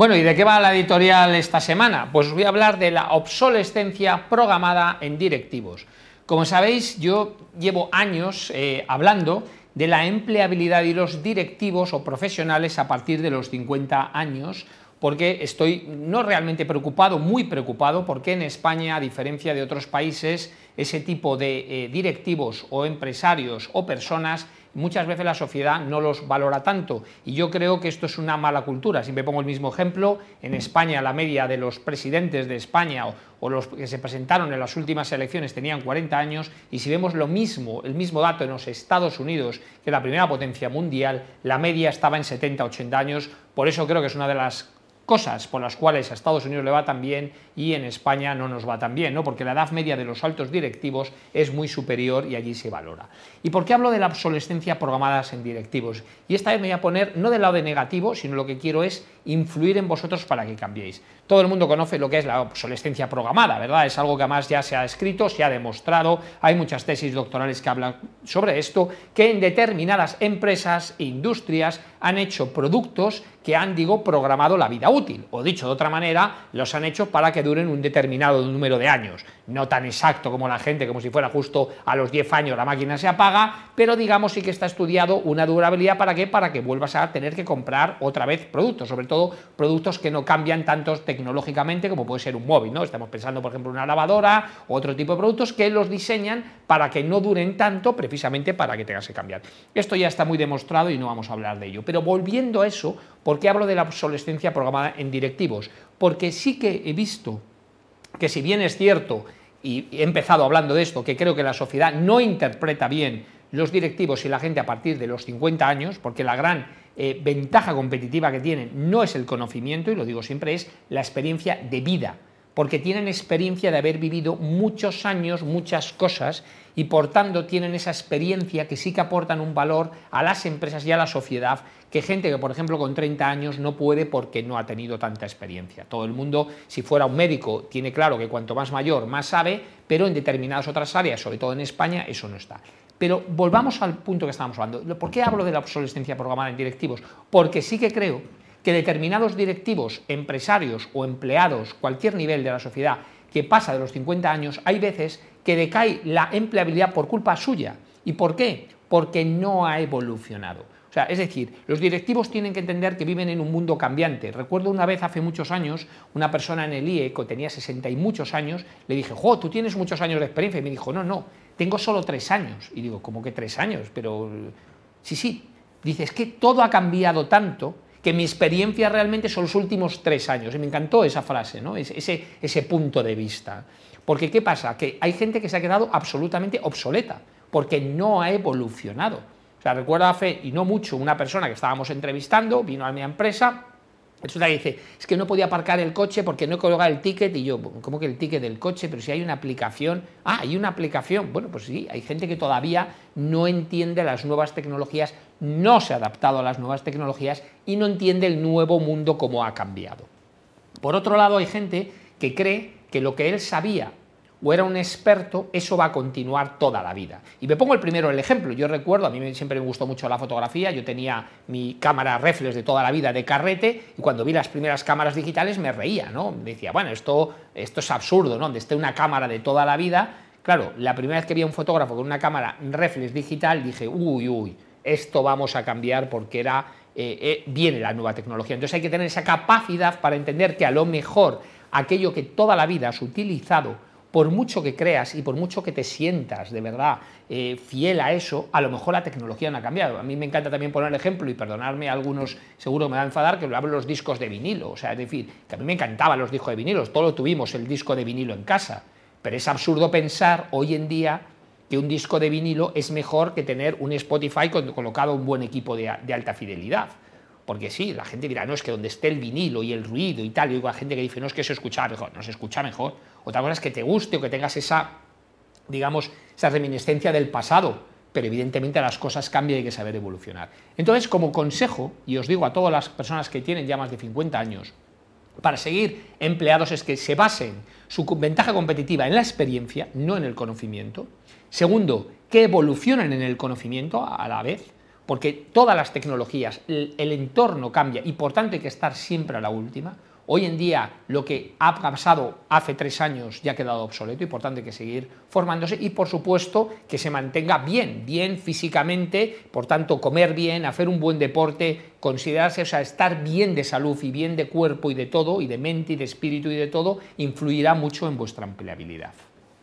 Bueno, ¿y de qué va la editorial esta semana? Pues os voy a hablar de la obsolescencia programada en directivos. Como sabéis, yo llevo años eh, hablando de la empleabilidad de los directivos o profesionales a partir de los 50 años, porque estoy no realmente preocupado, muy preocupado, porque en España, a diferencia de otros países, ese tipo de eh, directivos o empresarios o personas muchas veces la sociedad no los valora tanto. Y yo creo que esto es una mala cultura. Siempre pongo el mismo ejemplo, en España la media de los presidentes de España o, los que se presentaron en las últimas elecciones tenían 40 años. Y si vemos lo mismo, el mismo dato en los Estados Unidos, que la primera potencia mundial, la media estaba en 70-80 años, por eso creo que es una de las cosas por las cuales a Estados Unidos le va tan bien y en España no nos va tan bien, ¿no? porque la edad media de los altos directivos es muy superior y allí se valora. ¿Y por qué hablo de la obsolescencia programada en directivos? Y esta vez me voy a poner no del lado de negativo, sino lo que quiero es influir en vosotros para que cambiéis. Todo el mundo conoce lo que es la obsolescencia programada, ¿verdad? Es algo que además ya se ha escrito, se ha demostrado, hay muchas tesis doctorales que hablan sobre esto, que en determinadas empresas e industrias han hecho productos que han, digo, programado la vida útil, o dicho de otra manera, los han hecho para que duren un determinado número de años. No tan exacto como la gente, como si fuera justo a los 10 años la máquina se apaga, pero digamos sí que está estudiado una durabilidad para qué, para que vuelvas a tener que comprar otra vez productos, sobre todo productos que no cambian tanto tecnológicamente como puede ser un móvil, ¿no? Estamos pensando, por ejemplo, una lavadora otro tipo de productos que los diseñan para que no duren tanto, precisamente para que tengas que cambiar. Esto ya está muy demostrado y no vamos a hablar de ello. Pero volviendo a eso, ¿por qué hablo de la obsolescencia programada en directivos? Porque sí que he visto que si bien es cierto, y he empezado hablando de esto, que creo que la sociedad no interpreta bien los directivos y la gente a partir de los 50 años, porque la gran eh, ventaja competitiva que tienen no es el conocimiento, y lo digo siempre, es la experiencia de vida, porque tienen experiencia de haber vivido muchos años, muchas cosas, y por tanto tienen esa experiencia que sí que aportan un valor a las empresas y a la sociedad que gente que, por ejemplo, con 30 años no puede porque no ha tenido tanta experiencia. Todo el mundo, si fuera un médico, tiene claro que cuanto más mayor, más sabe, pero en determinadas otras áreas, sobre todo en España, eso no está. Pero volvamos al punto que estábamos hablando. ¿Por qué hablo de la obsolescencia programada en directivos? Porque sí que creo que determinados directivos, empresarios o empleados, cualquier nivel de la sociedad que pasa de los 50 años, hay veces que decae la empleabilidad por culpa suya. ¿Y por qué? Porque no ha evolucionado. O sea, es decir, los directivos tienen que entender que viven en un mundo cambiante. Recuerdo una vez hace muchos años, una persona en el IE que tenía 60 y muchos años, le dije, jo, tú tienes muchos años de experiencia. Y me dijo, no, no, tengo solo tres años. Y digo, ¿cómo que tres años? Pero sí, sí. Dice, es que todo ha cambiado tanto que mi experiencia realmente son los últimos tres años. Y me encantó esa frase, ¿no? ese, ese punto de vista. Porque ¿qué pasa? Que hay gente que se ha quedado absolutamente obsoleta, porque no ha evolucionado. O sea, recuerdo hace, y no mucho, una persona que estábamos entrevistando, vino a mi empresa, resulta que dice, es que no podía aparcar el coche porque no he colgado el ticket, y yo, ¿cómo que el ticket del coche? Pero si hay una aplicación, ah, hay una aplicación, bueno, pues sí, hay gente que todavía no entiende las nuevas tecnologías, no se ha adaptado a las nuevas tecnologías y no entiende el nuevo mundo como ha cambiado. Por otro lado, hay gente que cree que lo que él sabía o era un experto, eso va a continuar toda la vida. Y me pongo el primero el ejemplo. Yo recuerdo, a mí siempre me gustó mucho la fotografía, yo tenía mi cámara reflex de toda la vida de carrete y cuando vi las primeras cámaras digitales me reía, ¿no? Me decía, bueno, esto, esto es absurdo, ¿no? Donde esté una cámara de toda la vida. Claro, la primera vez que vi a un fotógrafo con una cámara reflex digital dije, uy, uy, esto vamos a cambiar porque era, eh, eh, viene la nueva tecnología. Entonces hay que tener esa capacidad para entender que a lo mejor aquello que toda la vida has utilizado por mucho que creas y por mucho que te sientas de verdad eh, fiel a eso, a lo mejor la tecnología no ha cambiado. A mí me encanta también poner el ejemplo y perdonarme a algunos, seguro me va a enfadar, que lo hablo los discos de vinilo. O sea, es decir, que a mí me encantaban los discos de vinilo, todos tuvimos el disco de vinilo en casa. Pero es absurdo pensar hoy en día que un disco de vinilo es mejor que tener un Spotify colocado un buen equipo de alta fidelidad. Porque sí, la gente dirá, no, es que donde esté el vinilo y el ruido y tal, y hay gente que dice, no, es que se escucha mejor, no se escucha mejor. Otra cosa es que te guste o que tengas esa, digamos, esa reminiscencia del pasado, pero evidentemente las cosas cambian y hay que saber evolucionar. Entonces, como consejo, y os digo a todas las personas que tienen ya más de 50 años, para seguir empleados es que se basen su ventaja competitiva en la experiencia, no en el conocimiento. Segundo, que evolucionen en el conocimiento a la vez porque todas las tecnologías, el, entorno cambia y por tanto hay que estar siempre a la última. Hoy en día lo que ha pasado hace tres años ya ha quedado obsoleto y por tanto hay que seguir formándose y por supuesto que se mantenga bien, bien físicamente, por tanto comer bien, hacer un buen deporte, considerarse, o sea, estar bien de salud y bien de cuerpo y de todo, y de mente y de espíritu y de todo, influirá mucho en vuestra empleabilidad.